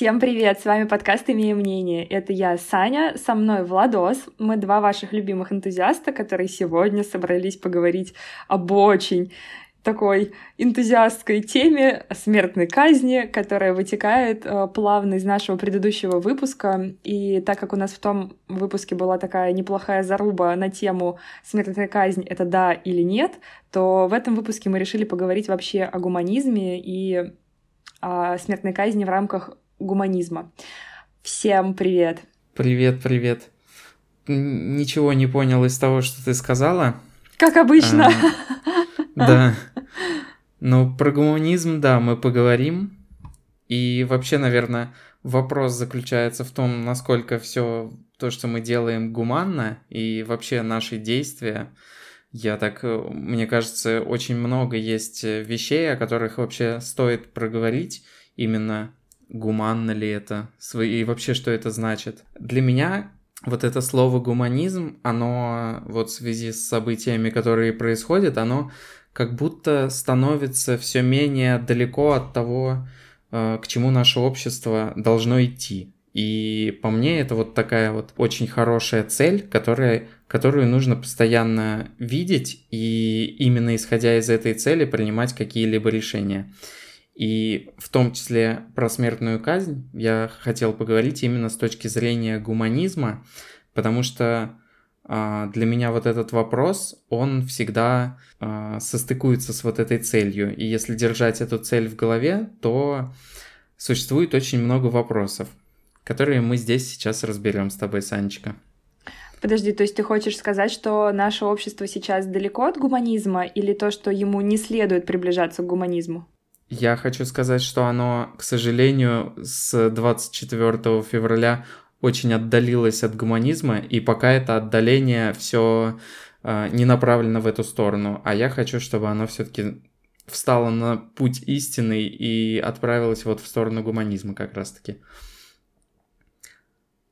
Всем привет! С вами подкаст «Имея мнение». Это я, Саня, со мной Владос. Мы два ваших любимых энтузиаста, которые сегодня собрались поговорить об очень такой энтузиастской теме смертной казни, которая вытекает э, плавно из нашего предыдущего выпуска. И так как у нас в том выпуске была такая неплохая заруба на тему смертная казнь — это да или нет, то в этом выпуске мы решили поговорить вообще о гуманизме и о смертной казни в рамках гуманизма. Всем привет! Привет, привет. Ничего не понял из того, что ты сказала. Как обычно. А, да. Ну, про гуманизм, да, мы поговорим. И вообще, наверное, вопрос заключается в том, насколько все то, что мы делаем, гуманно, и вообще наши действия. Я так, мне кажется, очень много есть вещей, о которых вообще стоит проговорить, именно гуманно ли это, и вообще что это значит. Для меня вот это слово гуманизм, оно вот в связи с событиями, которые происходят, оно как будто становится все менее далеко от того, э, к чему наше общество должно идти. И по мне это вот такая вот очень хорошая цель, которая, которую нужно постоянно видеть и именно исходя из этой цели принимать какие-либо решения. И в том числе про смертную казнь я хотел поговорить именно с точки зрения гуманизма, потому что э, для меня вот этот вопрос, он всегда э, состыкуется с вот этой целью. И если держать эту цель в голове, то существует очень много вопросов, которые мы здесь сейчас разберем с тобой, Санечка. Подожди, то есть ты хочешь сказать, что наше общество сейчас далеко от гуманизма или то, что ему не следует приближаться к гуманизму? Я хочу сказать, что оно, к сожалению, с 24 февраля очень отдалилось от гуманизма, и пока это отдаление все э, не направлено в эту сторону. А я хочу, чтобы оно все-таки встало на путь истины и отправилось вот в сторону гуманизма как раз-таки.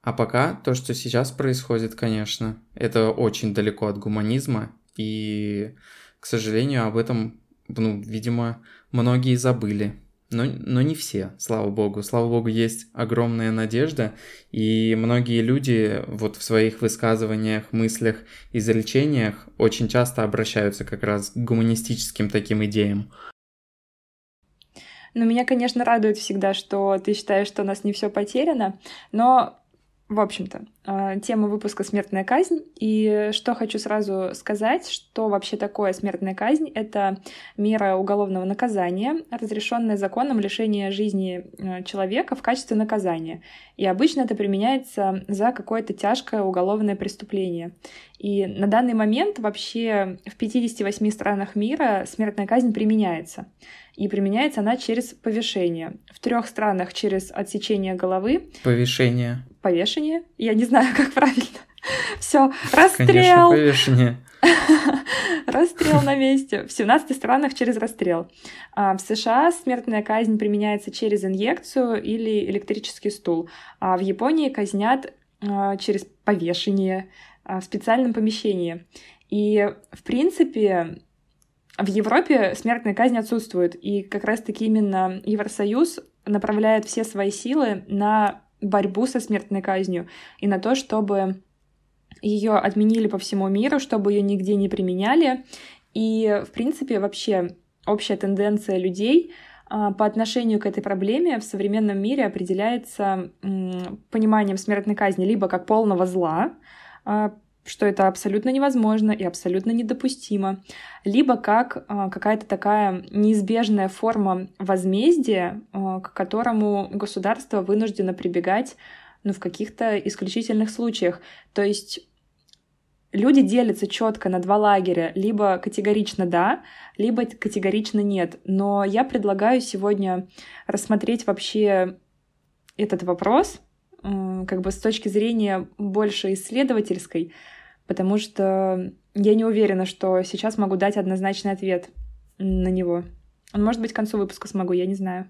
А пока то, что сейчас происходит, конечно, это очень далеко от гуманизма, и, к сожалению, об этом, ну, видимо, многие забыли. Но, но не все, слава богу. Слава богу, есть огромная надежда, и многие люди вот в своих высказываниях, мыслях, изречениях очень часто обращаются как раз к гуманистическим таким идеям. Ну, меня, конечно, радует всегда, что ты считаешь, что у нас не все потеряно, но в общем-то, тема выпуска «Смертная казнь». И что хочу сразу сказать, что вообще такое смертная казнь? Это мера уголовного наказания, разрешенная законом лишения жизни а, человека в качестве наказания. И обычно это применяется за какое-то тяжкое уголовное преступление. И на данный момент вообще в 58 странах мира смертная казнь применяется и применяется она через повешение. В трех странах через отсечение головы. Повешение. Повешение. Я не знаю, как правильно. Все, расстрел. Конечно, повешение. Расстрел на месте. В 17 странах через расстрел. А в США смертная казнь применяется через инъекцию или электрический стул. А в Японии казнят а, через повешение а, в специальном помещении. И, в принципе, в Европе смертная казнь отсутствует, и как раз-таки именно Евросоюз направляет все свои силы на борьбу со смертной казнью и на то, чтобы ее отменили по всему миру, чтобы ее нигде не применяли. И, в принципе, вообще общая тенденция людей а, по отношению к этой проблеме в современном мире определяется пониманием смертной казни либо как полного зла, а, что это абсолютно невозможно и абсолютно недопустимо, либо как а, какая-то такая неизбежная форма возмездия, а, к которому государство вынуждено прибегать ну, в каких-то исключительных случаях. То есть люди делятся четко на два лагеря, либо категорично да, либо категорично нет. Но я предлагаю сегодня рассмотреть вообще этот вопрос как бы с точки зрения больше исследовательской, потому что я не уверена, что сейчас могу дать однозначный ответ на него. может быть, к концу выпуска смогу, я не знаю.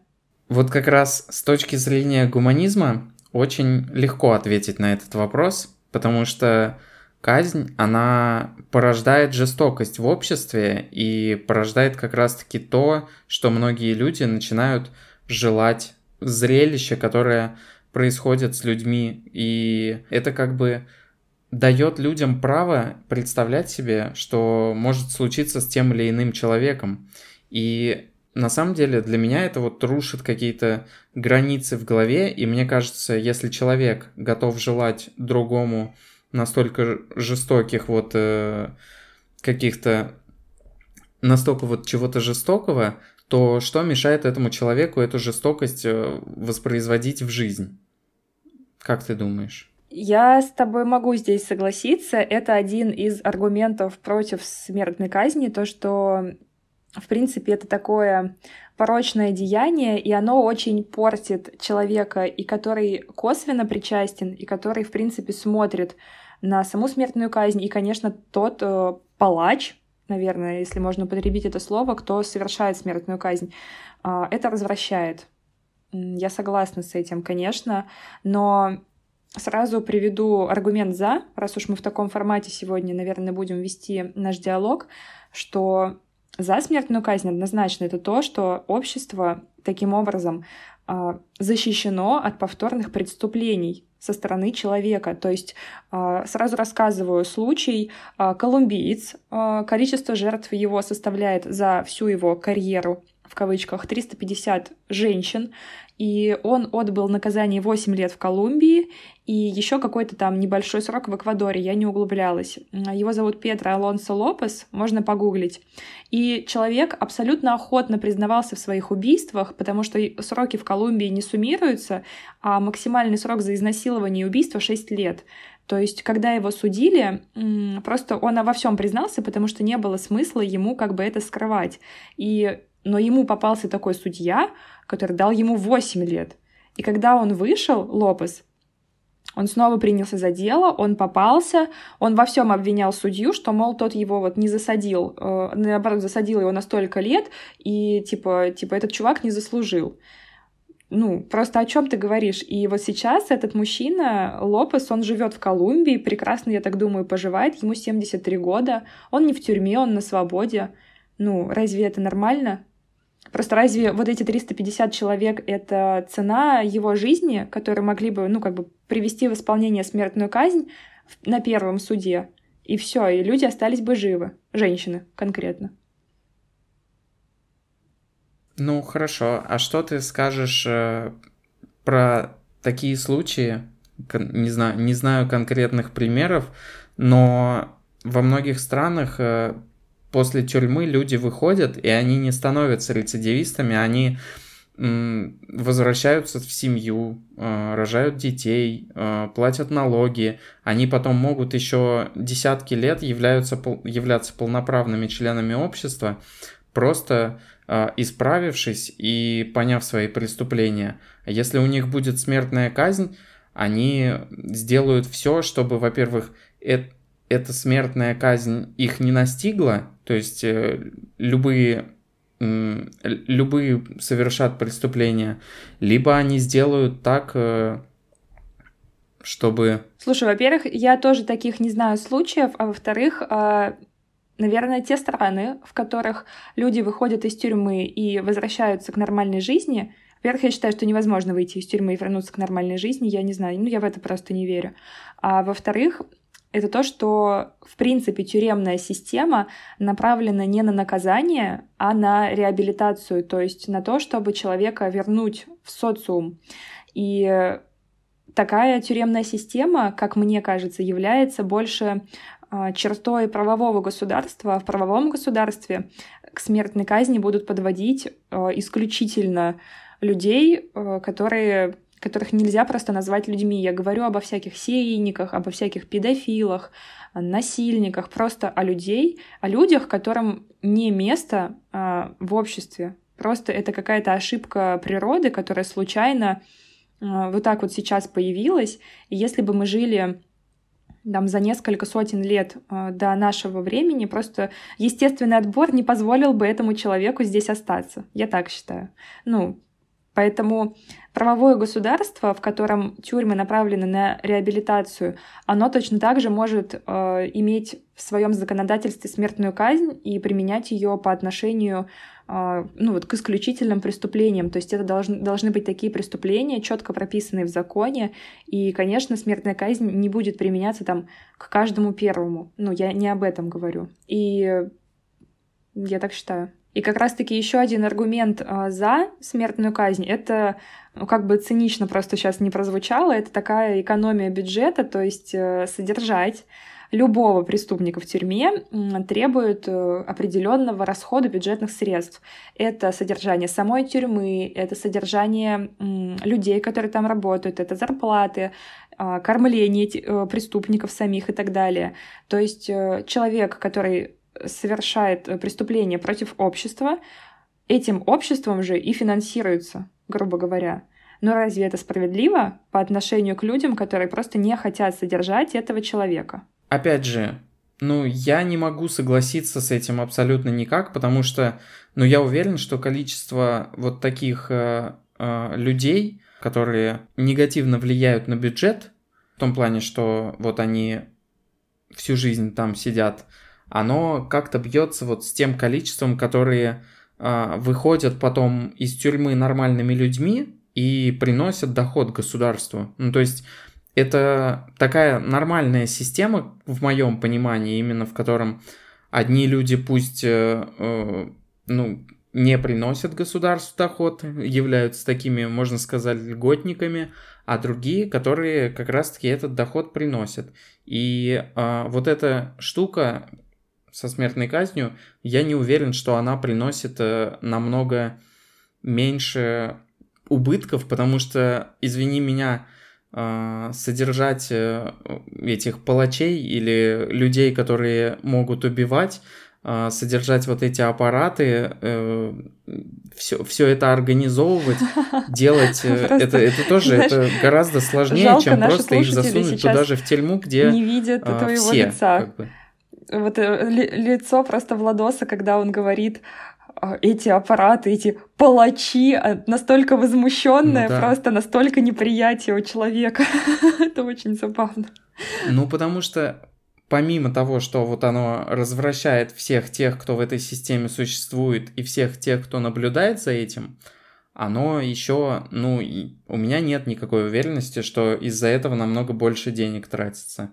Вот как раз с точки зрения гуманизма очень легко ответить на этот вопрос, потому что казнь, она порождает жестокость в обществе и порождает как раз-таки то, что многие люди начинают желать зрелище, которое происходит с людьми. И это как бы дает людям право представлять себе, что может случиться с тем или иным человеком. И на самом деле для меня это вот рушит какие-то границы в голове, и мне кажется, если человек готов желать другому настолько жестоких вот э, каких-то настолько вот чего-то жестокого, то что мешает этому человеку эту жестокость э, воспроизводить в жизнь? Как ты думаешь? Я с тобой могу здесь согласиться. Это один из аргументов против смертной казни, то, что, в принципе, это такое порочное деяние, и оно очень портит человека, и который косвенно причастен, и который, в принципе, смотрит на саму смертную казнь, и, конечно, тот э, палач, наверное, если можно употребить это слово, кто совершает смертную казнь, э, это развращает. Я согласна с этим, конечно, но сразу приведу аргумент «за», раз уж мы в таком формате сегодня, наверное, будем вести наш диалог, что за смертную казнь однозначно это то, что общество таким образом а, защищено от повторных преступлений со стороны человека. То есть а, сразу рассказываю случай. А, колумбиец, количество жертв его составляет за всю его карьеру в кавычках 350 женщин, и он отбыл наказание 8 лет в Колумбии и еще какой-то там небольшой срок в Эквадоре, я не углублялась. Его зовут Петро Алонсо Лопес, можно погуглить. И человек абсолютно охотно признавался в своих убийствах, потому что сроки в Колумбии не суммируются, а максимальный срок за изнасилование и убийство 6 лет. То есть, когда его судили, просто он во всем признался, потому что не было смысла ему как бы это скрывать. И но ему попался такой судья, который дал ему 8 лет. И когда он вышел, Лопес, он снова принялся за дело, он попался, он во всем обвинял судью, что, мол, тот его вот не засадил, э, наоборот, засадил его на столько лет, и, типа, типа, этот чувак не заслужил. Ну, просто о чем ты говоришь? И вот сейчас этот мужчина, Лопес, он живет в Колумбии, прекрасно, я так думаю, поживает, ему 73 года, он не в тюрьме, он на свободе. Ну, разве это нормально? Просто разве вот эти 350 человек — это цена его жизни, которые могли бы, ну, как бы привести в исполнение смертную казнь на первом суде? И все, и люди остались бы живы. Женщины конкретно. Ну, хорошо. А что ты скажешь э, про такие случаи? Не знаю, не знаю конкретных примеров, но во многих странах э, после тюрьмы люди выходят, и они не становятся рецидивистами, они возвращаются в семью, э, рожают детей, э, платят налоги, они потом могут еще десятки лет являются, являться полноправными членами общества, просто э, исправившись и поняв свои преступления. Если у них будет смертная казнь, они сделают все, чтобы, во-первых, эта смертная казнь их не настигла, то есть э, любые любые совершат преступления, либо они сделают так, э, чтобы... Слушай, во-первых, я тоже таких не знаю случаев, а во-вторых, а, наверное, те страны, в которых люди выходят из тюрьмы и возвращаются к нормальной жизни, во-первых, я считаю, что невозможно выйти из тюрьмы и вернуться к нормальной жизни, я не знаю, ну я в это просто не верю. А во-вторых, это то, что, в принципе, тюремная система направлена не на наказание, а на реабилитацию, то есть на то, чтобы человека вернуть в социум. И такая тюремная система, как мне кажется, является больше а, чертой правового государства. В правовом государстве к смертной казни будут подводить а, исключительно людей, а, которые которых нельзя просто назвать людьми. Я говорю обо всяких серийниках, обо всяких педофилах, насильниках, просто о людей, о людях, которым не место а, в обществе. Просто это какая-то ошибка природы, которая случайно а, вот так вот сейчас появилась. И если бы мы жили там, за несколько сотен лет э, до нашего времени, просто естественный отбор не позволил бы этому человеку здесь остаться. Я так считаю. Ну, Поэтому правовое государство, в котором тюрьмы направлены на реабилитацию, оно точно так же может э, иметь в своем законодательстве смертную казнь и применять ее по отношению а, ну, вот, к исключительным преступлениям. То есть это должны, должны быть такие преступления, четко прописанные в законе. И, конечно, смертная казнь не будет применяться там к каждому первому. Ну, я не об этом говорю. И я так считаю. И как раз-таки еще один аргумент а, за смертную казнь — это, ну, как бы цинично просто сейчас не прозвучало, это такая экономия бюджета, то есть э, содержать любого преступника в тюрьме требует э, определенного расхода бюджетных средств. Это содержание самой тюрьмы, это содержание людей, которые там работают, это зарплаты, а, кормление э, преступников самих и так далее. То есть человек, который совершает преступление против общества, этим обществом же и финансируется, грубо говоря. Но разве это справедливо по отношению к людям, которые просто не хотят содержать этого человека? опять же, ну, я не могу согласиться с этим абсолютно никак, потому что, ну, я уверен, что количество вот таких э, э, людей, которые негативно влияют на бюджет, в том плане, что вот они всю жизнь там сидят, оно как-то бьется вот с тем количеством, которые э, выходят потом из тюрьмы нормальными людьми и приносят доход государству. Ну, то есть это такая нормальная система, в моем понимании, именно в котором одни люди пусть э, э, ну, не приносят государству доход, являются такими, можно сказать, льготниками, а другие, которые как раз-таки этот доход приносят. И э, вот эта штука со смертной казнью, я не уверен, что она приносит э, намного меньше убытков, потому что, извини меня, а, содержать э, этих палачей или людей, которые могут убивать, содержать вот эти аппараты, все, э, все это организовывать, делать, э, это, это тоже это гораздо сложнее, чем просто их засунуть туда же в тюрьму, где не видят а, твоего лица. Вот лицо просто Владоса, когда он говорит, а, эти аппараты, эти палачи, а, настолько возмущенные, ну, да. просто настолько неприятие у человека. Это очень забавно. Ну, потому что помимо того, что вот оно развращает всех тех, кто в этой системе существует, и всех тех, кто наблюдает за этим, оно еще, ну, у меня нет никакой уверенности, что из-за этого намного больше денег тратится.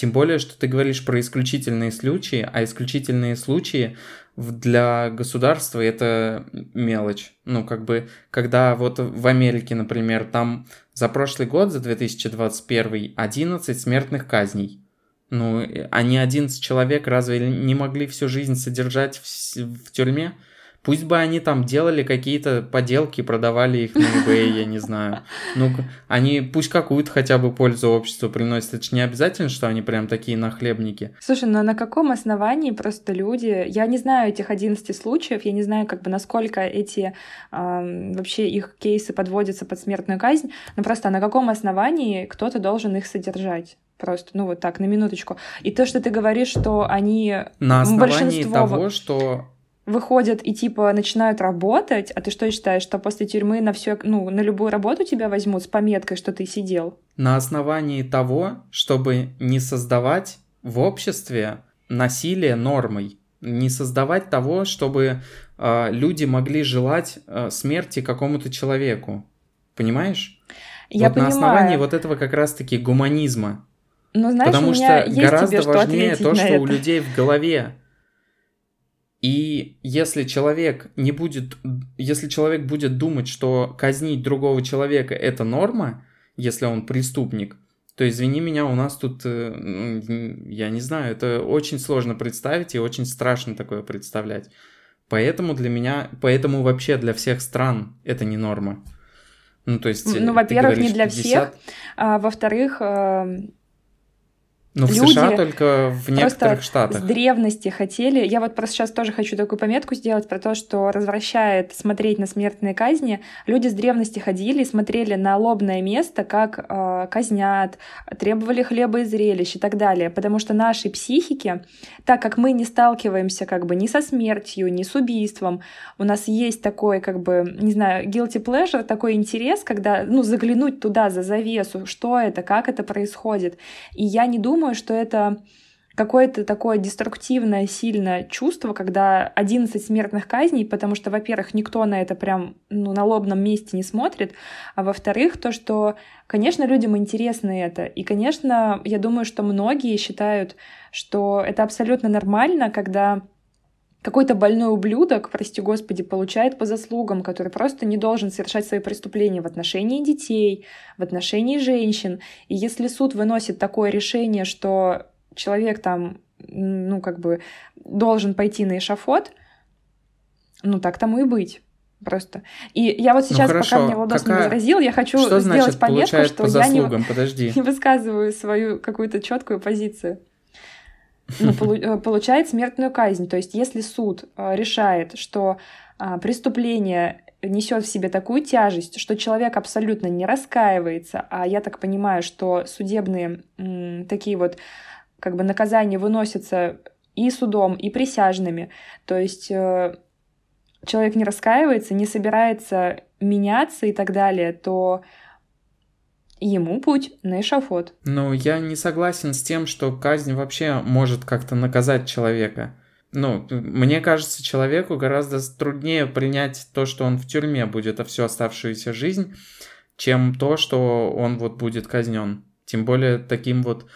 Тем более, что ты говоришь про исключительные случаи, а исключительные случаи для государства это мелочь. Ну, как бы, когда вот в Америке, например, там за прошлый год, за 2021, 11 смертных казней. Ну, они 11 человек разве не могли всю жизнь содержать в, в тюрьме? Пусть бы они там делали какие-то поделки, продавали их на eBay, я не знаю. Ну, они пусть какую-то хотя бы пользу обществу приносят. Это же не обязательно, что они прям такие нахлебники. Слушай, ну на каком основании просто люди... Я не знаю этих 11 случаев, я не знаю, как бы насколько эти э, вообще их кейсы подводятся под смертную казнь, но просто на каком основании кто-то должен их содержать? Просто, ну вот так, на минуточку. И то, что ты говоришь, что они... На основании того, что выходят и типа начинают работать, а ты что считаешь, что после тюрьмы на все, ну, на любую работу тебя возьмут с пометкой, что ты сидел? На основании того, чтобы не создавать в обществе насилие нормой, не создавать того, чтобы э, люди могли желать э, смерти какому-то человеку, понимаешь? Я вот понимаю. на основании вот этого как раз-таки гуманизма. Ну, знаешь, Потому что гораздо важнее то, что это. у людей в голове и если человек не будет, если человек будет думать, что казнить другого человека это норма, если он преступник, то извини меня, у нас тут, э, ну, я не знаю, это очень сложно представить и очень страшно такое представлять. Поэтому для меня, поэтому вообще для всех стран это не норма. Ну, то есть... Ну, во-первых, не для 50... всех. А, во-вторых, эм, ну, в Люди США только в некоторых штатах. с древности хотели... Я вот просто сейчас тоже хочу такую пометку сделать про то, что развращает смотреть на смертные казни. Люди с древности ходили и смотрели на лобное место, как э, казнят, требовали хлеба и зрелищ и так далее. Потому что нашей психике, так как мы не сталкиваемся как бы ни со смертью, ни с убийством, у нас есть такой как бы, не знаю, guilty pleasure, такой интерес, когда, ну, заглянуть туда за завесу, что это, как это происходит. И я не думаю, думаю, что это какое-то такое деструктивное, сильное чувство, когда 11 смертных казней, потому что, во-первых, никто на это прям ну, на лобном месте не смотрит, а во-вторых, то, что, конечно, людям интересно это. И, конечно, я думаю, что многие считают, что это абсолютно нормально, когда какой-то больной ублюдок, прости господи, получает по заслугам, который просто не должен совершать свои преступления в отношении детей, в отношении женщин. И если суд выносит такое решение, что человек там, ну, как бы должен пойти на эшафот, ну, так тому и быть. Просто. И я вот сейчас, ну, пока мне Владос Какая... не возразил, я хочу что сделать значит, пометку, что я не, Подожди. не высказываю свою какую-то четкую позицию ну, э, получает смертную казнь. То есть если суд э, решает, что а, преступление несет в себе такую тяжесть, что человек абсолютно не раскаивается, а я так понимаю, что судебные такие вот как бы наказания выносятся и судом, и присяжными. То есть э, человек не раскаивается, не собирается меняться и так далее, то ему путь на эшафот. Ну, я не согласен с тем, что казнь вообще может как-то наказать человека. Ну, мне кажется, человеку гораздо труднее принять то, что он в тюрьме будет а всю оставшуюся жизнь, чем то, что он вот будет казнен. Тем более таким вот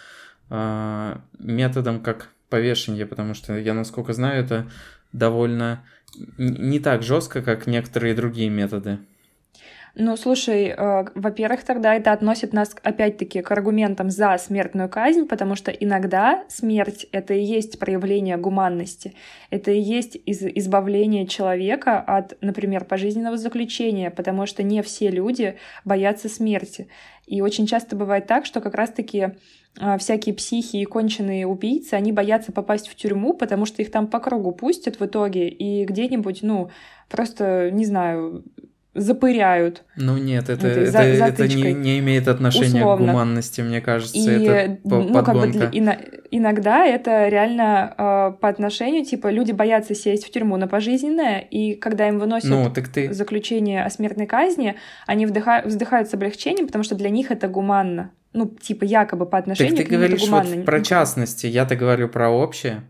э, методом, как повешение, потому что я, насколько знаю, это довольно не так жестко, как некоторые другие методы. Ну, слушай, э, во-первых, тогда это относит нас опять-таки к аргументам за смертную казнь, потому что иногда смерть — это и есть проявление гуманности, это и есть из избавление человека от, например, пожизненного заключения, потому что не все люди боятся смерти. И очень часто бывает так, что как раз-таки э, всякие психи и конченые убийцы, они боятся попасть в тюрьму, потому что их там по кругу пустят в итоге, и где-нибудь, ну, просто, не знаю, запыряют. Ну нет, это, это, это не, не имеет отношения условно. к гуманности, мне кажется. И, это ну, как бы для, ино, иногда это реально э, по отношению, типа, люди боятся сесть в тюрьму на пожизненное, и когда им выносят ну, так ты... заключение о смертной казни, они вдыхают, вздыхают с облегчением, потому что для них это гуманно. Ну, типа, якобы по отношению так ты к ним говоришь это гуманно. Вот про частности, я-то говорю про общее.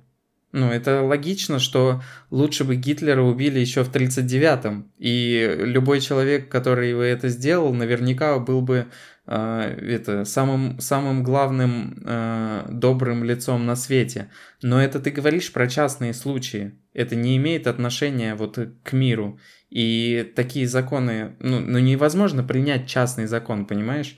Ну, это логично, что лучше бы Гитлера убили еще в 39-м. И любой человек, который бы это сделал, наверняка был бы э, это, самым, самым главным э, добрым лицом на свете. Но это ты говоришь про частные случаи. Это не имеет отношения вот к миру. И такие законы, ну, ну невозможно принять частный закон, понимаешь?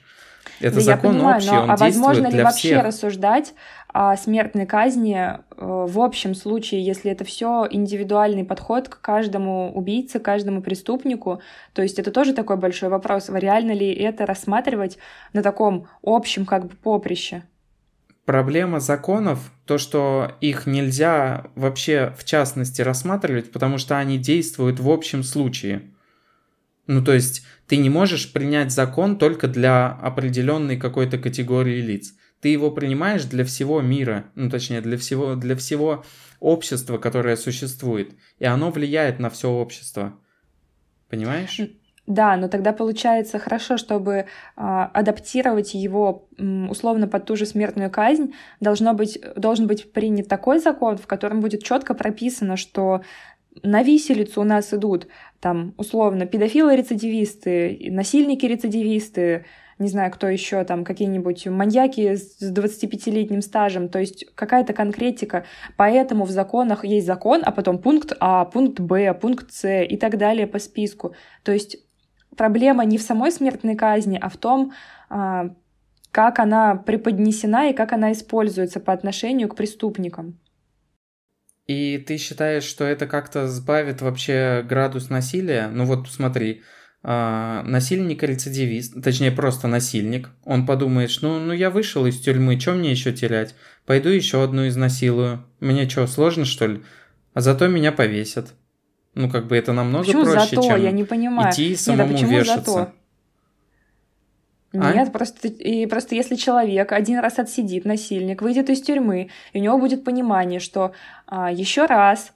Это да закон я понимаю, общий, но, он а возможно ли вообще всех. рассуждать о смертной казни э, в общем случае, если это все индивидуальный подход к каждому убийце, каждому преступнику? То есть это тоже такой большой вопрос. Реально ли это рассматривать на таком общем как бы поприще? Проблема законов, то, что их нельзя вообще в частности рассматривать, потому что они действуют в общем случае. Ну, то есть ты не можешь принять закон только для определенной какой-то категории лиц. Ты его принимаешь для всего мира, ну, точнее, для всего, для всего общества, которое существует. И оно влияет на все общество. Понимаешь? Да, но тогда получается хорошо, чтобы э, адаптировать его условно под ту же смертную казнь, должно быть, должен быть принят такой закон, в котором будет четко прописано, что на виселицу у нас идут там условно педофилы-рецидивисты, насильники-рецидивисты, не знаю, кто еще там, какие-нибудь маньяки с 25-летним стажем, то есть какая-то конкретика. Поэтому в законах есть закон, а потом пункт А, пункт Б, пункт С и так далее по списку. То есть проблема не в самой смертной казни, а в том, а, как она преподнесена и как она используется по отношению к преступникам. И ты считаешь, что это как-то сбавит вообще градус насилия? Ну вот смотри, а, насильник рецидивист, точнее просто насильник, он подумает, что ну, ну я вышел из тюрьмы, что мне еще терять? Пойду еще одну изнасилую. Мне что, сложно что ли? А зато меня повесят. Ну как бы это намного почему проще, зато? чем я не понимаю. идти и самому Нет, а вешаться. Зато? А? Нет, просто, и просто если человек один раз отсидит, насильник, выйдет из тюрьмы, и у него будет понимание, что а, еще раз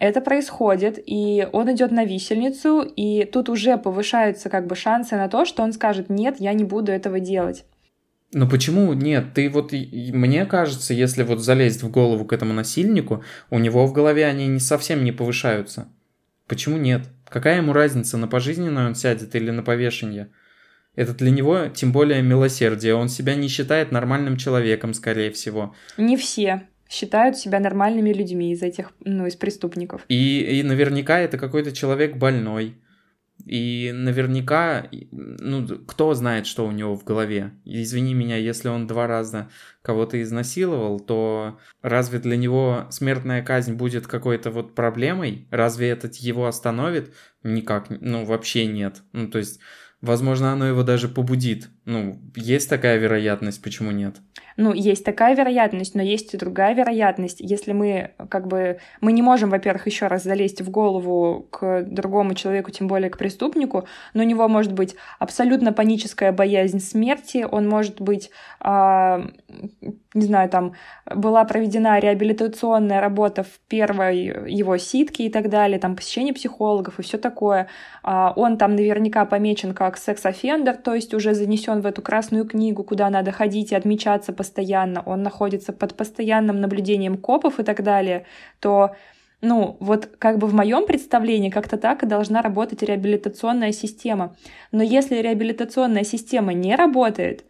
это происходит, и он идет на висельницу, и тут уже повышаются как бы шансы на то, что он скажет, нет, я не буду этого делать. Ну почему нет? Ты вот, мне кажется, если вот залезть в голову к этому насильнику, у него в голове они не совсем не повышаются. Почему нет? Какая ему разница, на пожизненное он сядет или на повешение? Это для него тем более милосердие. Он себя не считает нормальным человеком, скорее всего. Не все считают себя нормальными людьми из этих, ну, из преступников. И, и наверняка это какой-то человек больной. И наверняка, ну, кто знает, что у него в голове. Извини меня, если он два раза кого-то изнасиловал, то разве для него смертная казнь будет какой-то вот проблемой? Разве это его остановит? Никак, ну, вообще нет. Ну, то есть Возможно, оно его даже побудит. Ну, есть такая вероятность, почему нет? Ну, есть такая вероятность, но есть и другая вероятность. Если мы, как бы, мы не можем, во-первых, еще раз залезть в голову к другому человеку, тем более к преступнику, но у него может быть абсолютно паническая боязнь смерти, он может быть, э, не знаю, там, была проведена реабилитационная работа в первой его ситке и так далее, там, посещение психологов и все такое. Э, он там наверняка помечен как секс-офендер, то есть уже занесен в эту красную книгу, куда надо ходить и отмечаться постоянно, он находится под постоянным наблюдением копов и так далее, то ну, вот как бы в моем представлении как-то так и должна работать реабилитационная система. Но если реабилитационная система не работает,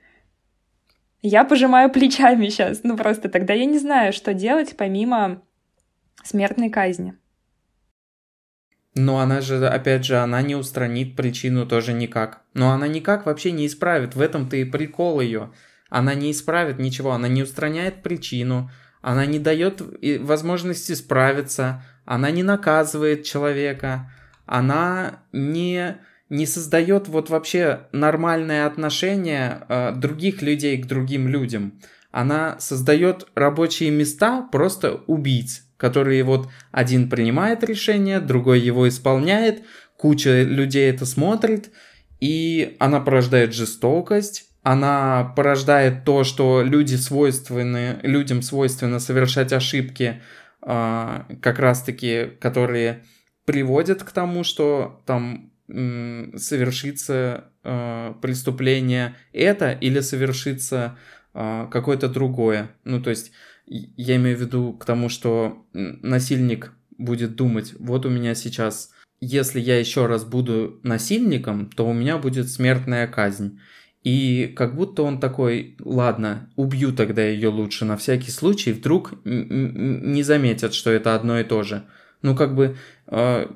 я пожимаю плечами сейчас. Ну, просто тогда я не знаю, что делать помимо смертной казни. Но она же, опять же, она не устранит причину тоже никак. Но она никак вообще не исправит. В этом-то и прикол ее. Она не исправит ничего, она не устраняет причину, она не дает возможности справиться, она не наказывает человека, она не, не создает вот вообще нормальное отношение э, других людей к другим людям. Она создает рабочие места просто убийц, которые вот один принимает решение, другой его исполняет, куча людей это смотрит, и она порождает жестокость, она порождает то, что люди свойственны, людям свойственно совершать ошибки, э, как раз-таки, которые приводят к тому, что там совершится э, преступление это или совершится э, какое-то другое. Ну, то есть, я имею в виду к тому, что насильник будет думать, вот у меня сейчас, если я еще раз буду насильником, то у меня будет смертная казнь. И как будто он такой, ладно, убью тогда ее лучше на всякий случай, вдруг не заметят, что это одно и то же. Ну как бы, э,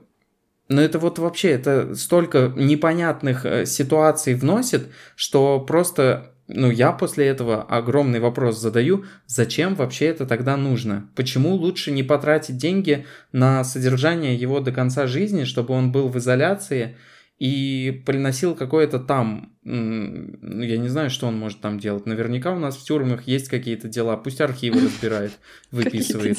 ну это вот вообще, это столько непонятных э, ситуаций вносит, что просто, ну я после этого огромный вопрос задаю, зачем вообще это тогда нужно? Почему лучше не потратить деньги на содержание его до конца жизни, чтобы он был в изоляции, и приносил какое-то там, я не знаю, что он может там делать. Наверняка у нас в тюрьмах есть какие-то дела, пусть архивы разбирает, выписывает.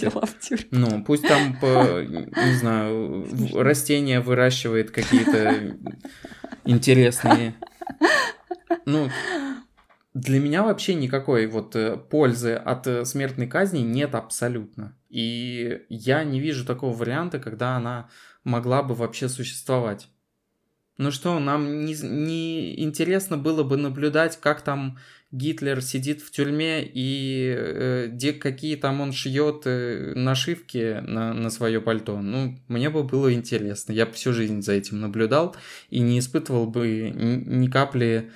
Ну, пусть там, не знаю, растения выращивает какие-то интересные. Ну, для меня вообще никакой вот э, пользы от э, смертной казни нет абсолютно. И я не вижу такого варианта, когда она могла бы вообще существовать. Ну что, нам не, не интересно было бы наблюдать, как там Гитлер сидит в тюрьме и э, где, какие там он шьет э, нашивки на, на свое пальто. Ну, мне бы было интересно. Я бы всю жизнь за этим наблюдал и не испытывал бы ни, ни капли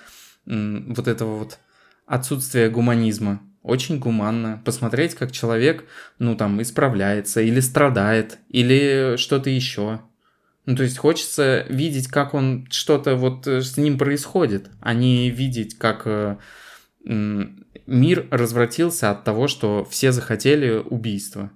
э, вот этого вот отсутствия гуманизма. Очень гуманно посмотреть, как человек, ну там, исправляется или страдает, или что-то еще. Ну, то есть хочется видеть, как он что-то вот э, с ним происходит, а не видеть, как э, мир развратился от того, что все захотели убийства.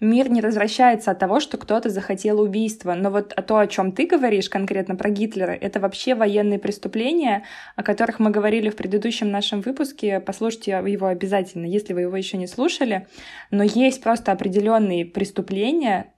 Мир не развращается от того, что кто-то захотел убийства. Но вот то, о чем ты говоришь конкретно про Гитлера, это вообще военные преступления, о которых мы говорили в предыдущем нашем выпуске. Послушайте его обязательно, если вы его еще не слушали. Но есть просто определенные преступления,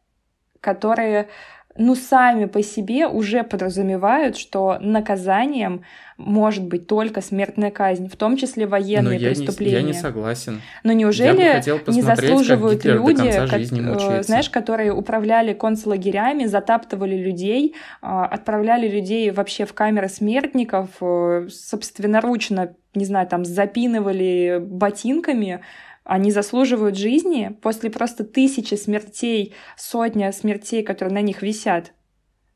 которые ну, сами по себе уже подразумевают, что наказанием может быть только смертная казнь, в том числе военные Но я преступления. Не, я не согласен. Но неужели не заслуживают люди, как, э, знаешь, которые управляли концлагерями, затаптывали людей, а, отправляли людей вообще в камеры смертников, э, собственноручно, не знаю, там запинывали ботинками, они заслуживают жизни после просто тысячи смертей, сотня смертей, которые на них висят.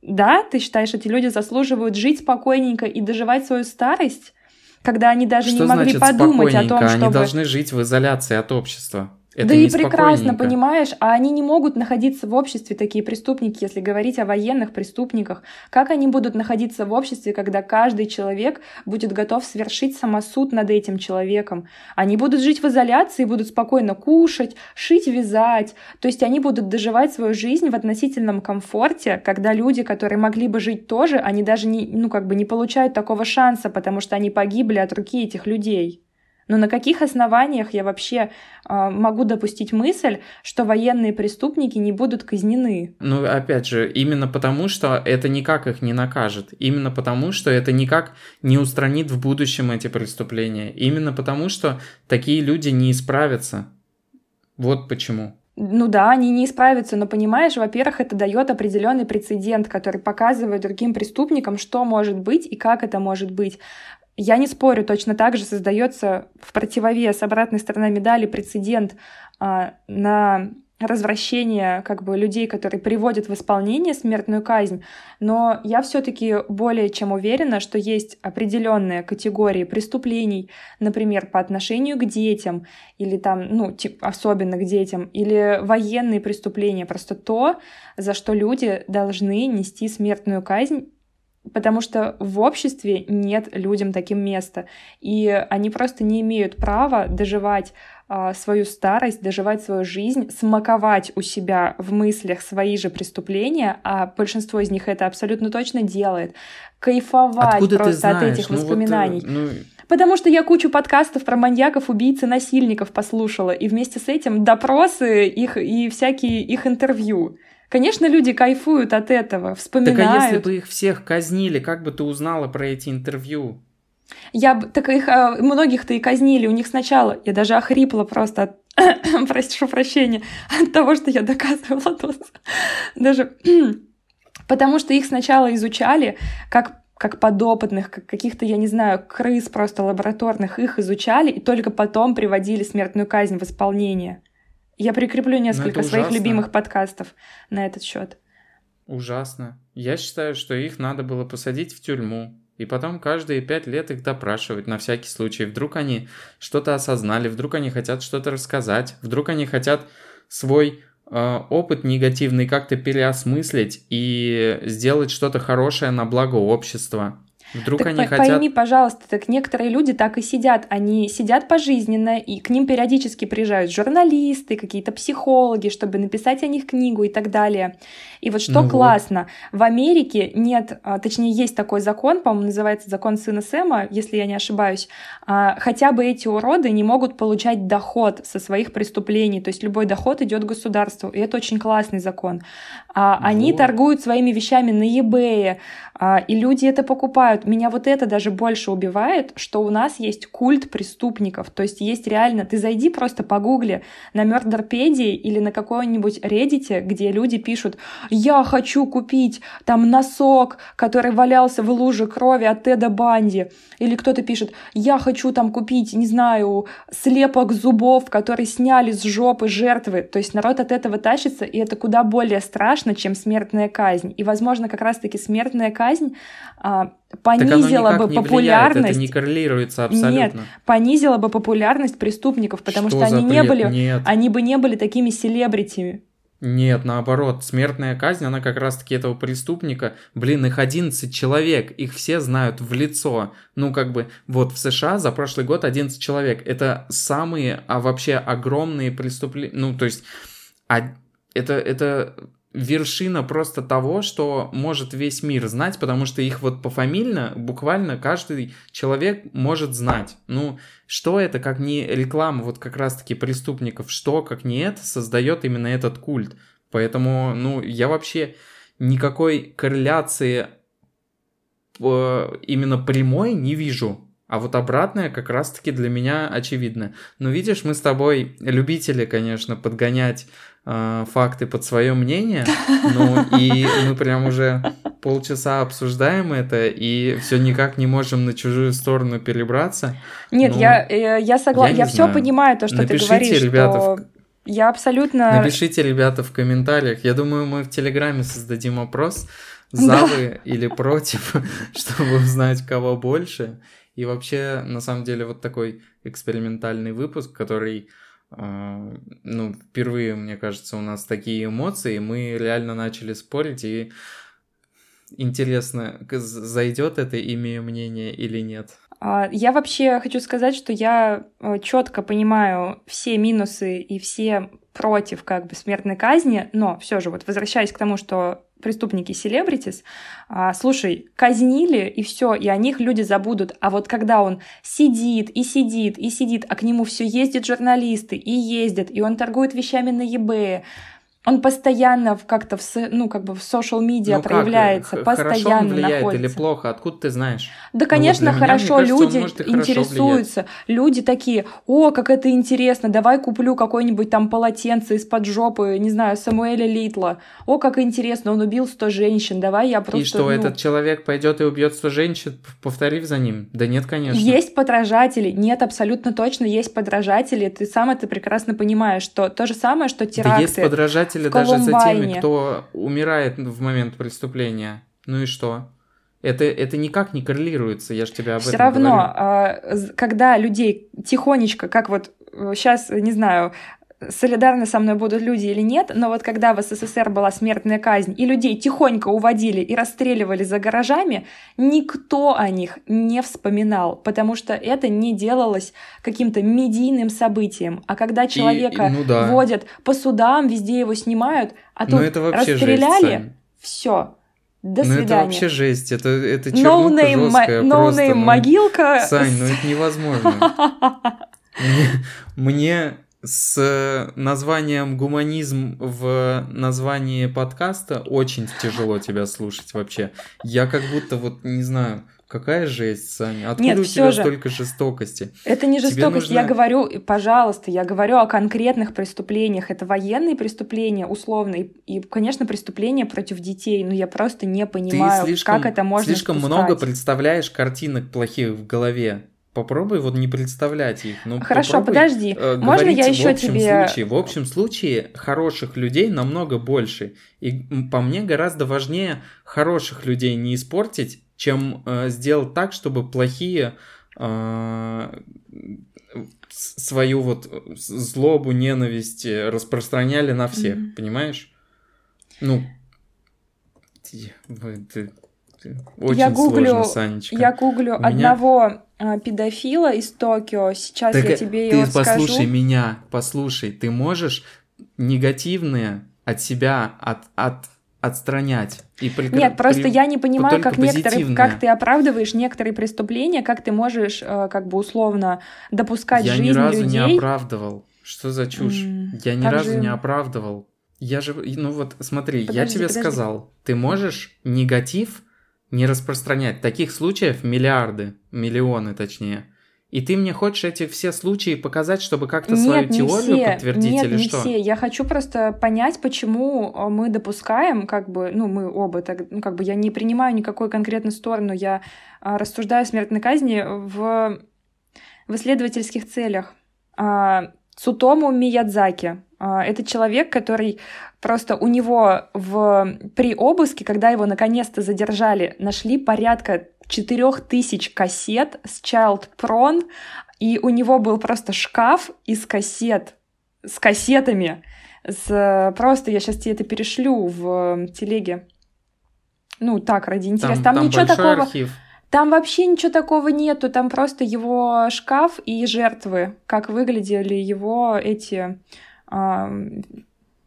Да, ты считаешь, эти люди заслуживают жить спокойненько и доживать свою старость, когда они даже Что не могли значит подумать о том, чтобы... Они должны жить в изоляции от общества. Это да и прекрасно, понимаешь, а они не могут находиться в обществе, такие преступники, если говорить о военных преступниках. Как они будут находиться в обществе, когда каждый человек будет готов совершить самосуд над этим человеком? Они будут жить в изоляции, будут спокойно кушать, шить, вязать. То есть они будут доживать свою жизнь в относительном комфорте, когда люди, которые могли бы жить тоже, они даже не, ну, как бы не получают такого шанса, потому что они погибли от руки этих людей. Но на каких основаниях я вообще э, могу допустить мысль, что военные преступники не будут казнены? Ну, опять же, именно потому, что это никак их не накажет. Именно потому, что это никак не устранит в будущем эти преступления. Именно потому, что такие люди не исправятся. Вот почему. Ну да, они не исправятся, но понимаешь, во-первых, это дает определенный прецедент, который показывает другим преступникам, что может быть и как это может быть. Я не спорю, точно так же создается в противовес обратной стороны медали прецедент а, на развращение как бы людей, которые приводят в исполнение смертную казнь, но я все-таки более чем уверена, что есть определенные категории преступлений, например, по отношению к детям или там, ну, тип, особенно к детям, или военные преступления, просто то, за что люди должны нести смертную казнь потому что в обществе нет людям таким места, и они просто не имеют права доживать а, свою старость, доживать свою жизнь, смаковать у себя в мыслях свои же преступления, а большинство из них это абсолютно точно делает, кайфовать Откуда просто от этих ну, воспоминаний. Вот, ну... Потому что я кучу подкастов про маньяков, убийц и насильников послушала, и вместе с этим допросы их и всякие их интервью. Конечно, люди кайфуют от этого, вспоминают. Так а если бы их всех казнили, как бы ты узнала про эти интервью? Я так их а, многих-то и казнили. У них сначала я даже охрипла просто от прошу прощения, от того, что я доказывала тут. Даже потому что их сначала изучали как как подопытных, как каких-то, я не знаю, крыс просто лабораторных, их изучали и только потом приводили смертную казнь в исполнение. Я прикреплю несколько своих любимых подкастов на этот счет. Ужасно. Я считаю, что их надо было посадить в тюрьму. И потом каждые пять лет их допрашивать на всякий случай. Вдруг они что-то осознали, вдруг они хотят что-то рассказать, вдруг они хотят свой э, опыт негативный как-то переосмыслить и сделать что-то хорошее на благо общества. Вдруг так они по- хотят... Пойми, пожалуйста, так некоторые люди так и сидят. Они сидят пожизненно, и к ним периодически приезжают журналисты, какие-то психологи, чтобы написать о них книгу и так далее. И вот что ну классно, вот. в Америке нет, а, точнее, есть такой закон, по-моему, называется закон сына Сэма, если я не ошибаюсь, а, хотя бы эти уроды не могут получать доход со своих преступлений, то есть любой доход идет государству, и это очень классный закон. А, вот. Они торгуют своими вещами на eBay, и люди это покупают. Меня вот это даже больше убивает, что у нас есть культ преступников, то есть есть реально, ты зайди просто по гугле на Мёрдерпедии или на какой-нибудь Reddit, где люди пишут я хочу купить там носок, который валялся в луже крови от Теда Банди. Или кто-то пишет, я хочу там купить, не знаю, слепок зубов, который сняли с жопы жертвы. То есть народ от этого тащится, и это куда более страшно, чем смертная казнь. И, возможно, как раз-таки смертная казнь а, понизила бы не популярность. Влияет, это не коррелируется абсолютно. Нет, понизила бы популярность преступников, потому что, что они не были, Нет. они бы не были такими селебритими. Нет, наоборот, смертная казнь, она как раз-таки этого преступника, блин, их 11 человек, их все знают в лицо. Ну, как бы, вот в США за прошлый год 11 человек. Это самые, а вообще огромные преступления, ну, то есть, а, это, это вершина просто того, что может весь мир знать, потому что их вот пофамильно буквально каждый человек может знать. Ну, что это, как не реклама вот как раз-таки преступников, что, как не это, создает именно этот культ. Поэтому, ну, я вообще никакой корреляции э, именно прямой не вижу. А вот обратное как раз-таки для меня очевидно. Но видишь, мы с тобой любители, конечно, подгонять э, факты под свое мнение. Ну и мы прям уже полчаса обсуждаем это и все никак не можем на чужую сторону перебраться. Нет, ну, я, э, я согласна. Я, я все понимаю, то, что Напишите, ты говоришь, ребята, что... В... Я абсолютно... Напишите, ребята, в комментариях. Я думаю, мы в Телеграме создадим опрос, за вы или против, чтобы узнать, кого больше. И вообще, на самом деле, вот такой экспериментальный выпуск, который, э, ну, впервые, мне кажется, у нас такие эмоции, мы реально начали спорить, и интересно, зайдет это, имея мнение или нет. А, я вообще хочу сказать, что я э, четко понимаю все минусы и все против как бы смертной казни, но все же вот возвращаясь к тому, что преступники селебритис, а, слушай, казнили и все, и о них люди забудут. А вот когда он сидит и сидит и сидит, а к нему все ездят журналисты и ездят, и он торгует вещами на eBay, он постоянно как-то в, ну, как бы в social медиа ну, проявляется, как? постоянно хорошо он влияет находится. или плохо? Откуда ты знаешь? Да, конечно, ну, вот хорошо, меня, люди кажется, интересуются. Влиять. Люди такие, о, как это интересно, давай куплю какое-нибудь там полотенце из-под жопы, не знаю, Самуэля Литла. О, как интересно, он убил 100 женщин, давай я просто... И что, ну... этот человек пойдет и убьет 100 женщин, повторив за ним? Да нет, конечно. Есть подражатели, нет, абсолютно точно есть подражатели. Ты сам это прекрасно понимаешь, что то же самое, что теракты. Да есть подражатели следили даже за теми, кто умирает в момент преступления. Ну и что? Это, это никак не коррелируется, я же тебя об Все этом равно, говорю. А, когда людей тихонечко, как вот сейчас, э, не знаю, солидарны со мной будут люди или нет, но вот когда в СССР была смертная казнь, и людей тихонько уводили и расстреливали за гаражами, никто о них не вспоминал, потому что это не делалось каким-то медийным событием. А когда человека и, и, ну да. водят по судам, везде его снимают, а ну тут расстреляли, все. До ну, свидания. это вообще жесть, это, это чернуха no name, жесткая no просто. Name ну, могилка. Сань, ну это невозможно. Мне с названием гуманизм в названии подкаста очень тяжело тебя слушать вообще. Я как будто вот не знаю, Какая жесть, Саня. Откуда Нет, у тебя же... столько жестокости? Это не жестокость. Нужно... Я говорю, пожалуйста, я говорю о конкретных преступлениях. Это военные преступления, условные. И, конечно, преступления против детей. Но я просто не понимаю, слишком, как это можно Слишком спускать. много представляешь картинок плохих в голове. Попробуй вот не представлять их. Ну, Хорошо, подожди. Э, Можно я еще тебе... Случае. В общем случае хороших людей намного больше. И по мне гораздо важнее хороших людей не испортить, чем э, сделать так, чтобы плохие э, свою вот злобу, ненависть распространяли на всех, mm-hmm. понимаешь? Ну, ты, очень я гуглю, сложно, Санечка. Я гуглю меня... одного а, педофила из Токио. Сейчас так я тебе ты его. Ты послушай меня, послушай. Ты можешь негативные от себя от, от, отстранять. И при... Нет, просто при... я не понимаю, как некоторые, как ты оправдываешь некоторые преступления, как ты можешь, э, как бы условно, допускать я жизнь людей. Я ни разу людей. не оправдывал. Что за чушь? Mm, я ни разу же... не оправдывал. Я же, ну вот, смотри, подожди, я тебе подожди. сказал, ты можешь негатив не распространять. Таких случаев миллиарды, миллионы точнее. И ты мне хочешь эти все случаи показать, чтобы как-то свою теорию все. подтвердить Нет, или не что? все. Я хочу просто понять, почему э, мы допускаем, как бы, ну, мы оба, так, ну, как бы, я не принимаю никакой конкретной сторону, я а, рассуждаю о смертной казни в, в исследовательских целях. А, Цутому Миядзаки. А, это человек, который просто у него в, при обыске, когда его наконец-то задержали, нашли порядка 4000 кассет с Child Prone, и у него был просто шкаф из кассет, с кассетами, с, просто я сейчас тебе это перешлю в телеге. Ну, так, ради интереса. Там, там, там ничего такого... Архив. Там вообще ничего такого нету, там просто его шкаф и жертвы, как выглядели его эти...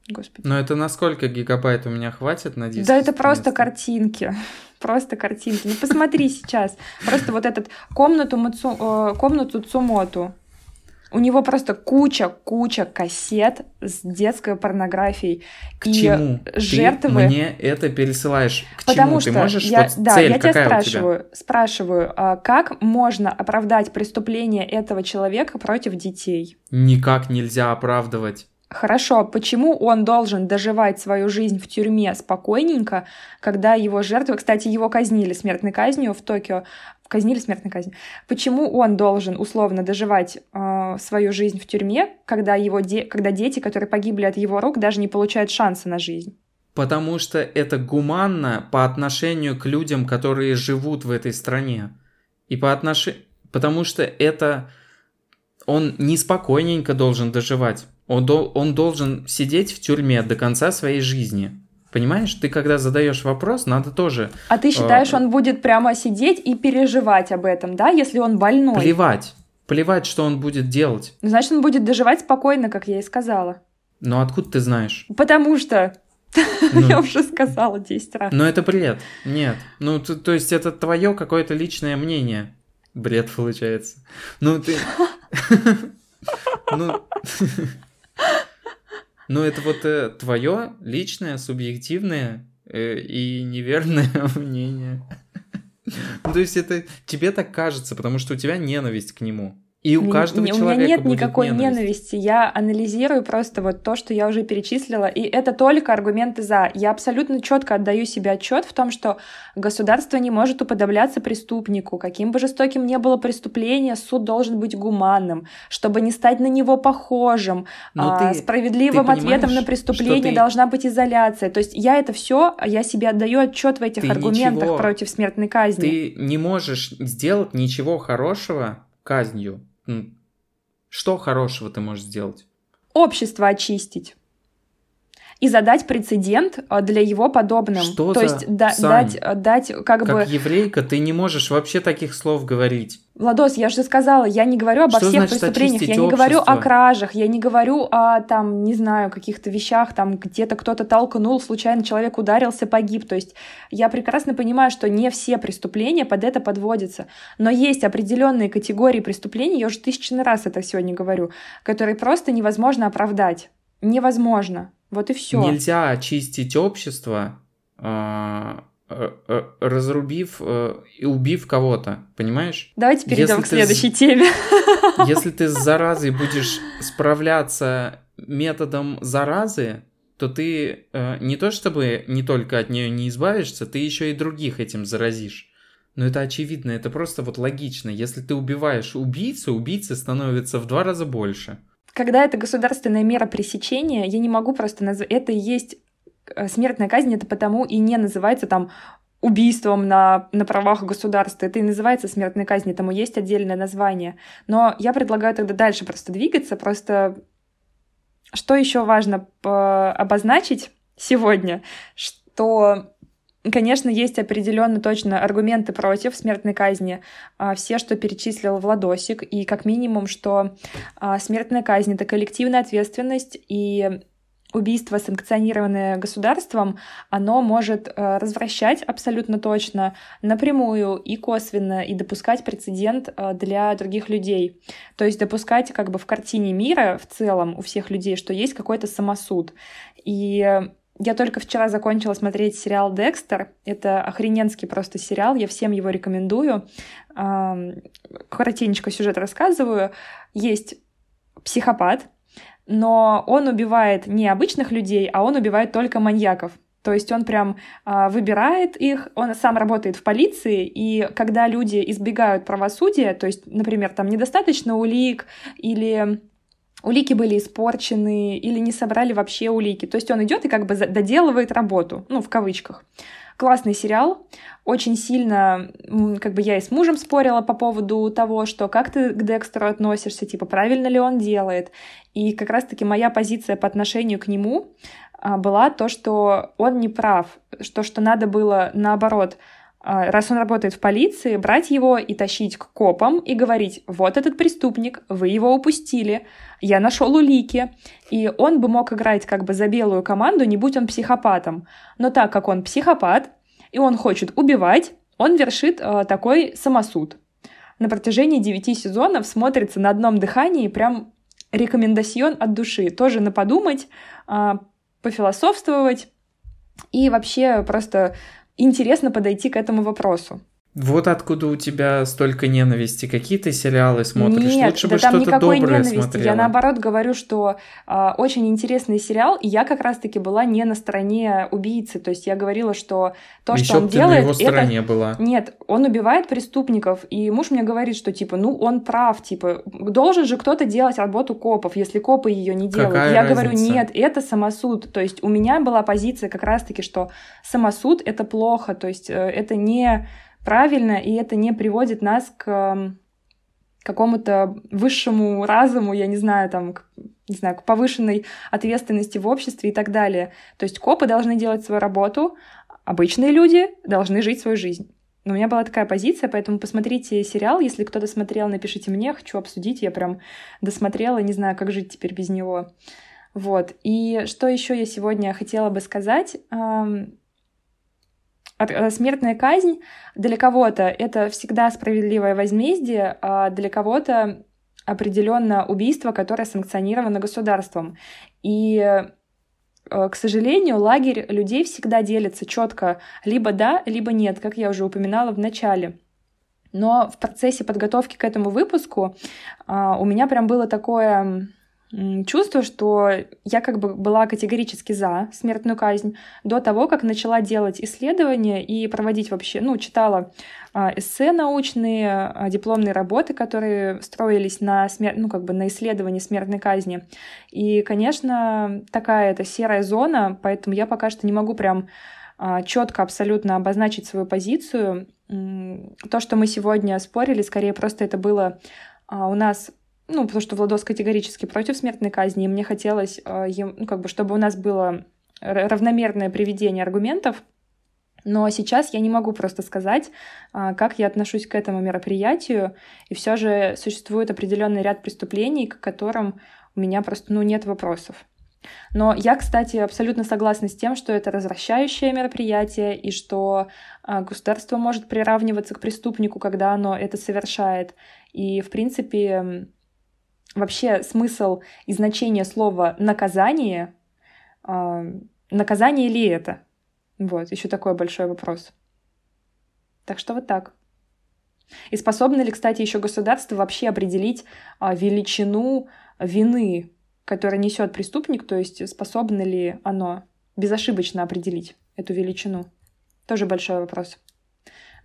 господи. Но это на сколько гигабайт у меня хватит на диске? Да это просто картинки. Просто картинки. Ну посмотри сейчас. Просто вот этот комнату, Мацу, э, комнату Цумоту. У него просто куча-куча кассет с детской порнографией. К и чему? Жертвы... Ты мне это пересылаешь. К Потому чему? что Ты можешь я, вот да, цель я тебя спрашиваю, тебя? спрашиваю, а как можно оправдать преступление этого человека против детей? Никак нельзя оправдывать. Хорошо, почему он должен доживать свою жизнь в тюрьме спокойненько, когда его жертвы, кстати, его казнили смертной казнью в Токио, казнили смертной казнью. Почему он должен условно доживать э, свою жизнь в тюрьме, когда его де- когда дети, которые погибли от его рук, даже не получают шанса на жизнь? Потому что это гуманно по отношению к людям, которые живут в этой стране. И по отношению... Потому что это... Он неспокойненько должен доживать. Он, до... он должен сидеть в тюрьме до конца своей жизни. Понимаешь, ты когда задаешь вопрос, надо тоже... А ты считаешь, э... он будет прямо сидеть и переживать об этом, да, если он больной? Плевать. Плевать, что он будет делать. Значит, он будет доживать спокойно, как я и сказала. Но откуда ты знаешь? Потому что ну, я уже сказала 10 раз. Но это бред. Нет. Ну, то, то есть это твое какое-то личное мнение. Бред получается. Ну, ты... Ну... Ну, это вот э, твое личное, субъективное э, и неверное мнение. Ну, то есть это тебе так кажется, потому что у тебя ненависть к нему. И у каждого не, человека У меня нет будет никакой ненависть. ненависти. Я анализирую просто вот то, что я уже перечислила, и это только аргументы за. Я абсолютно четко отдаю себе отчет в том, что государство не может уподобляться преступнику. Каким бы жестоким ни было преступление, суд должен быть гуманным, чтобы не стать на него похожим. А, ты, справедливым ты ответом на преступление ты... должна быть изоляция. То есть я это все, я себе отдаю отчет в этих ты аргументах ничего, против смертной казни. Ты не можешь сделать ничего хорошего казнью. Что хорошего ты можешь сделать? Общество очистить. И задать прецедент для его подобным. Что То за... есть да, Сань, дать, дать как, как бы... еврейка ты не можешь вообще таких слов говорить. Владос, я же сказала, я не говорю обо Что всех преступлениях, я не говорю о общество? кражах, я не говорю о, там, не знаю, каких-то вещах, там, где-то кто-то толкнул, случайно человек ударился, погиб. То есть я прекрасно понимаю, что не все преступления под это подводятся. Но есть определенные категории преступлений, я уже тысячный раз это сегодня говорю, которые просто невозможно оправдать. Невозможно. Вот и все. Нельзя очистить общество, а, э, э, разрубив э, и убив кого-то, понимаешь? Давайте перейдем Если к ты следующей с- теме. Если ты с заразой будешь справляться методом заразы, то ты не то чтобы не только от нее не избавишься, ты еще и других этим заразишь. Но это очевидно, это просто вот логично. Если ты убиваешь убийцу, убийцы становится в два раза больше. Когда это государственная мера пресечения, я не могу просто назвать... Это и есть э, смертная казнь, это потому и не называется там убийством на, на правах государства. Это и называется смертной казнь, этому есть отдельное название. Но я предлагаю тогда дальше просто двигаться, просто что еще важно по- обозначить сегодня, что Конечно, есть определенно точно аргументы против смертной казни. А, Все, что перечислил Владосик, и как минимум, что а, смертная казнь — это коллективная ответственность, и убийство, санкционированное государством, оно может э, развращать абсолютно точно напрямую и косвенно, и допускать прецедент э, для других людей. То есть допускать как бы в картине мира в целом у всех людей, что есть какой-то самосуд. И я только вчера закончила смотреть сериал «Декстер». Это охрененский просто сериал, я всем его рекомендую. Коротенько сюжет рассказываю. Есть психопат, но он убивает не обычных людей, а он убивает только маньяков. То есть он прям а, выбирает их, он сам работает в полиции, и когда люди избегают правосудия, то есть, например, там недостаточно улик или улики были испорчены или не собрали вообще улики. То есть он идет и как бы доделывает работу, ну, в кавычках. Классный сериал. Очень сильно, как бы я и с мужем спорила по поводу того, что как ты к Декстеру относишься, типа, правильно ли он делает. И как раз-таки моя позиция по отношению к нему а, была то, что он не прав, что, что надо было наоборот раз он работает в полиции, брать его и тащить к копам и говорить, вот этот преступник, вы его упустили, я нашел улики. И он бы мог играть как бы за белую команду, не будь он психопатом. Но так как он психопат, и он хочет убивать, он вершит э, такой самосуд. на протяжении 9 сезонов смотрится на одном дыхании, прям рекомендацион от души. Тоже на подумать, а, пофилософствовать и вообще просто интересно подойти к этому вопросу. Вот откуда у тебя столько ненависти. Какие ты сериалы смотришь? Нет, Лучше да бы там что-то никакой доброе ненависти. смотрела. Я наоборот говорю, что а, очень интересный сериал, и я как раз-таки была не на стороне убийцы. То есть я говорила, что то, Еще что он ты делает, на его это... стороне была. Нет, он убивает преступников, и муж мне говорит, что типа, ну он прав, типа, должен же кто-то делать работу копов, если копы ее не делают. Какая я разница? говорю, нет, это самосуд. То есть у меня была позиция как раз-таки, что самосуд это плохо, то есть э, это не правильно, и это не приводит нас к м, какому-то высшему разуму, я не знаю, там, к, не знаю, к повышенной ответственности в обществе и так далее. То есть копы должны делать свою работу, обычные люди должны жить свою жизнь. У меня была такая позиция, поэтому посмотрите сериал. Если кто-то смотрел, напишите мне, хочу обсудить. Я прям досмотрела, не знаю, как жить теперь без него. Вот. И что еще я сегодня хотела бы сказать? Э, Смертная казнь для кого-то это всегда справедливое возмездие, а для кого-то определенно убийство, которое санкционировано государством. И э, к сожалению, лагерь людей всегда делится четко либо да, либо нет, как я уже упоминала в начале. Но в процессе подготовки к этому выпуску а, у меня прям было такое чувство, что я как бы была категорически за смертную казнь до того, как начала делать исследования и проводить вообще, ну, читала а, эссе научные, а, дипломные работы, которые строились на, смер... ну, как бы на исследовании смертной казни. И, конечно, такая это серая зона, поэтому я пока что не могу прям четко абсолютно обозначить свою позицию. То, что мы сегодня спорили, скорее просто это было а, у нас ну, потому что Владос категорически против смертной казни, и мне хотелось, ем- ну, как бы, чтобы у нас было равномерное приведение аргументов, но сейчас я не могу просто сказать, а, как я отношусь к этому мероприятию, и все же существует определенный ряд преступлений, к которым у меня просто ну, нет вопросов. Но я, кстати, абсолютно согласна с тем, что это развращающее мероприятие, и что а, государство может приравниваться к преступнику, когда оно это совершает. И, в принципе, вообще смысл и значение слова наказание, а, наказание ли это? Вот, еще такой большой вопрос. Так что вот так. И способно ли, кстати, еще государство вообще определить а, величину вины, которую несет преступник, то есть способно ли оно безошибочно определить эту величину? Тоже большой вопрос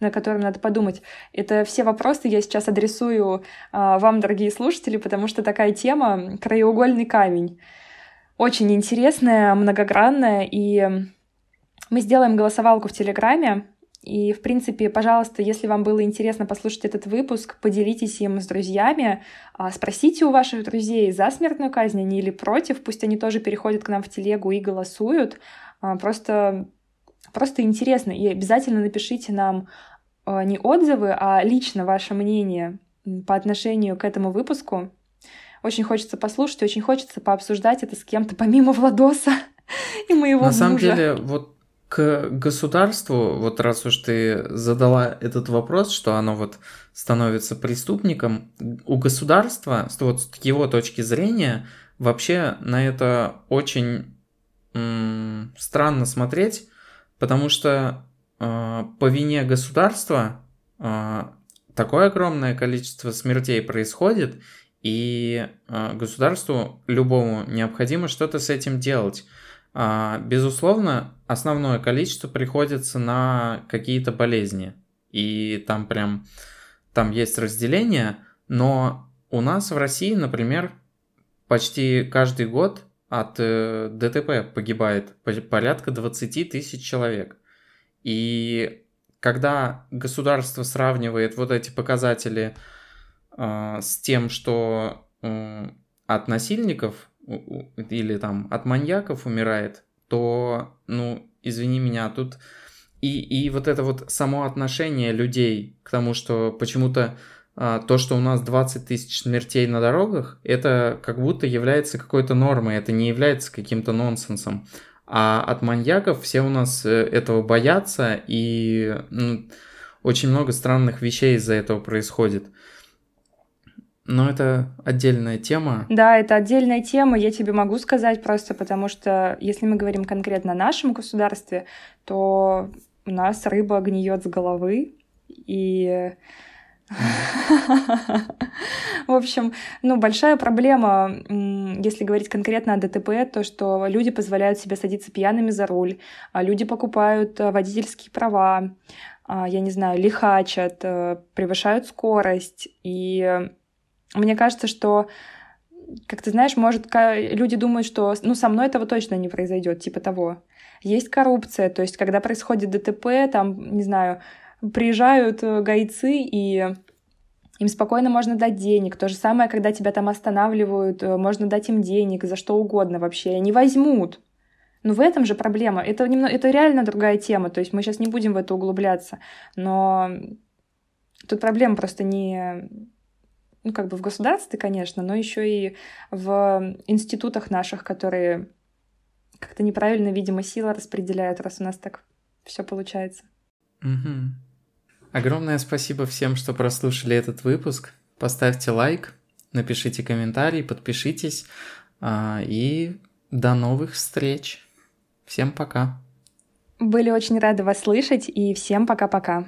на котором надо подумать. Это все вопросы я сейчас адресую а, вам, дорогие слушатели, потому что такая тема — краеугольный камень. Очень интересная, многогранная, и мы сделаем голосовалку в Телеграме, и, в принципе, пожалуйста, если вам было интересно послушать этот выпуск, поделитесь им с друзьями, а, спросите у ваших друзей, за смертную казнь они или против, пусть они тоже переходят к нам в телегу и голосуют. А, Просто Просто интересно. И обязательно напишите нам э, не отзывы, а лично ваше мнение по отношению к этому выпуску. Очень хочется послушать, очень хочется пообсуждать это с кем-то помимо Владоса и моего На мужа. самом деле, вот к государству, вот раз уж ты задала этот вопрос, что оно вот становится преступником, у государства, с- вот с его точки зрения, вообще на это очень странно смотреть, потому что э, по вине государства э, такое огромное количество смертей происходит, и э, государству любому необходимо что-то с этим делать. А, Безусловно, основное количество приходится на какие-то болезни. И там прям, там есть разделение, но у нас в России, например, почти каждый год от э, ДТП погибает по- порядка 20 тысяч человек. И когда государство сравнивает вот эти показатели э, с тем, что э, от насильников или там от маньяков умирает, то, ну, извини меня, тут и, и вот это вот само отношение людей к тому, что почему-то а, то, что у нас 20 тысяч смертей на дорогах, это как будто является какой-то нормой, это не является каким-то нонсенсом. А от маньяков все у нас э, этого боятся, и ну, очень много странных вещей из-за этого происходит. Но это отдельная тема. Да, это отдельная тема, я тебе могу сказать просто, потому что если мы говорим конкретно о нашем государстве, то у нас рыба гниет с головы, и в общем, ну, большая проблема, если говорить конкретно о ДТП, то, что люди позволяют себе садиться пьяными за руль, а люди покупают э, водительские права, а, я не знаю, лихачат, э, превышают скорость. И мне кажется, что как ты знаешь, может, люди думают, что ну, со мной этого точно не произойдет, типа того. Есть коррупция, то есть, когда происходит ДТП, там, не знаю, приезжают э, гайцы, и им спокойно можно дать денег. То же самое, когда тебя там останавливают, э, можно дать им денег за что угодно вообще, они возьмут. Но в этом же проблема. Это, немного, это реально другая тема, то есть мы сейчас не будем в это углубляться. Но тут проблема просто не ну, как бы в государстве, конечно, но еще и в институтах наших, которые как-то неправильно, видимо, силы распределяют, раз у нас так все получается. Угу. Огромное спасибо всем, что прослушали этот выпуск. Поставьте лайк, напишите комментарий, подпишитесь. А, и до новых встреч. Всем пока. Были очень рады вас слышать, и всем пока-пока.